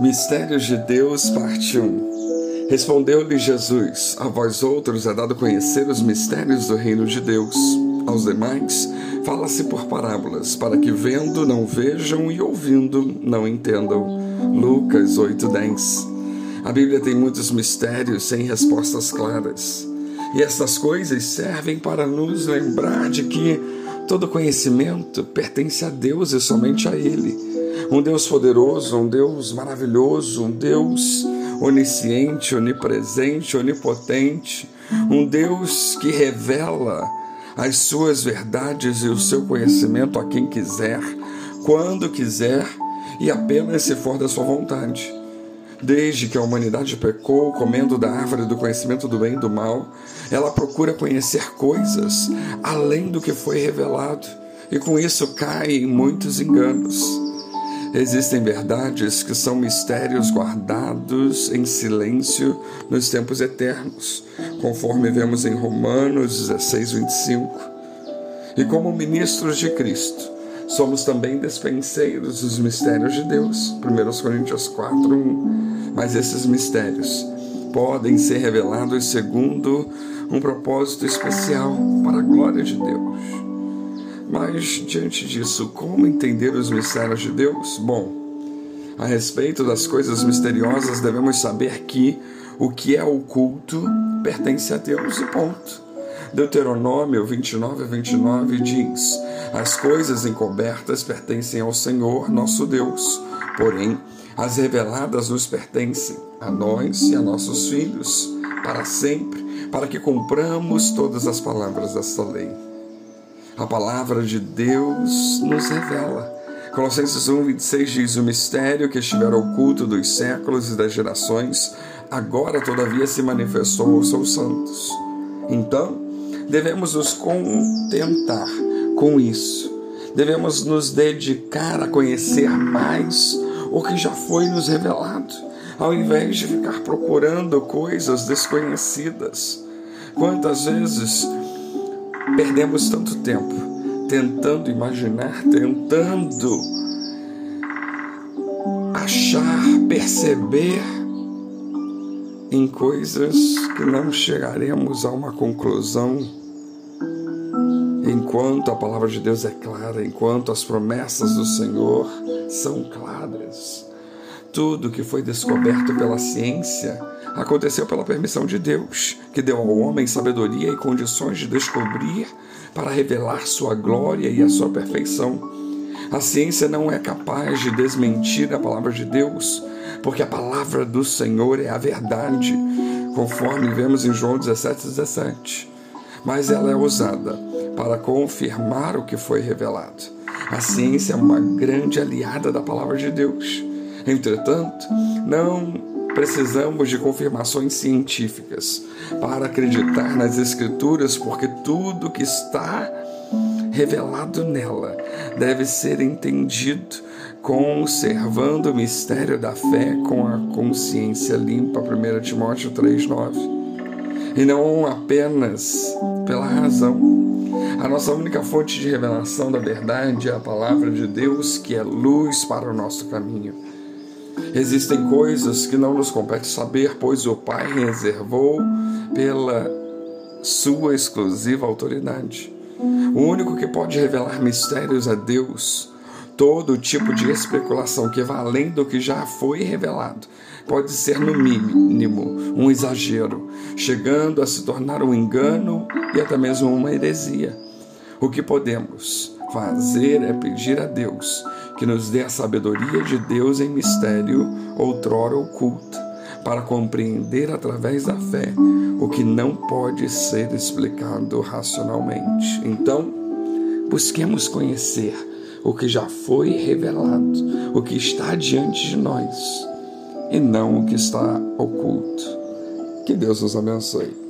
Mistérios de Deus, parte 1 Respondeu-lhe Jesus: A vós outros é dado conhecer os mistérios do reino de Deus. Aos demais, fala-se por parábolas, para que vendo não vejam e ouvindo não entendam. Lucas 8:10. A Bíblia tem muitos mistérios sem respostas claras. E estas coisas servem para nos lembrar de que todo conhecimento pertence a Deus e somente a Ele um Deus poderoso, um Deus maravilhoso, um Deus onisciente, onipresente, onipotente, um Deus que revela as suas verdades e o seu conhecimento a quem quiser, quando quiser e apenas se for da sua vontade. Desde que a humanidade pecou, comendo da árvore do conhecimento do bem e do mal, ela procura conhecer coisas além do que foi revelado, e com isso cai em muitos enganos. Existem verdades que são mistérios guardados em silêncio nos tempos eternos, conforme vemos em Romanos 16, 25. E como ministros de Cristo, somos também despenseiros dos mistérios de Deus, 1 Coríntios 4, 1. Mas esses mistérios podem ser revelados segundo um propósito especial para a glória de Deus. Mas, diante disso, como entender os mistérios de Deus? Bom, a respeito das coisas misteriosas, devemos saber que o que é oculto pertence a Deus e ponto. Deuteronômio 29, 29 diz: As coisas encobertas pertencem ao Senhor, nosso Deus, porém, as reveladas nos pertencem a nós e a nossos filhos, para sempre, para que cumpramos todas as palavras desta lei. A palavra de Deus nos revela. Colossenses 1, 26 diz: O mistério que estivera oculto dos séculos e das gerações, agora todavia se manifestou aos seus santos. Então, devemos nos contentar com isso. Devemos nos dedicar a conhecer mais o que já foi nos revelado, ao invés de ficar procurando coisas desconhecidas. Quantas vezes Perdemos tanto tempo tentando imaginar, tentando achar, perceber em coisas que não chegaremos a uma conclusão enquanto a palavra de Deus é clara, enquanto as promessas do Senhor são claras. Tudo que foi descoberto pela ciência aconteceu pela permissão de Deus, que deu ao homem sabedoria e condições de descobrir para revelar sua glória e a sua perfeição. A ciência não é capaz de desmentir a palavra de Deus, porque a palavra do Senhor é a verdade, conforme vemos em João 17, 17. Mas ela é usada para confirmar o que foi revelado. A ciência é uma grande aliada da palavra de Deus. Entretanto, não Precisamos de confirmações científicas para acreditar nas Escrituras, porque tudo que está revelado nela deve ser entendido conservando o mistério da fé com a consciência limpa, 1 Timóteo 3,9. E não apenas pela razão. A nossa única fonte de revelação da verdade é a palavra de Deus, que é luz para o nosso caminho. Existem coisas que não nos compete saber, pois o Pai reservou pela sua exclusiva autoridade. O único que pode revelar mistérios é Deus. Todo tipo de especulação que vá além do que já foi revelado pode ser, no mínimo, um exagero, chegando a se tornar um engano e até mesmo uma heresia. O que podemos fazer é pedir a Deus que nos dê a sabedoria de Deus em mistério, outrora oculta, para compreender através da fé o que não pode ser explicado racionalmente. Então, busquemos conhecer o que já foi revelado, o que está diante de nós, e não o que está oculto. Que Deus nos abençoe.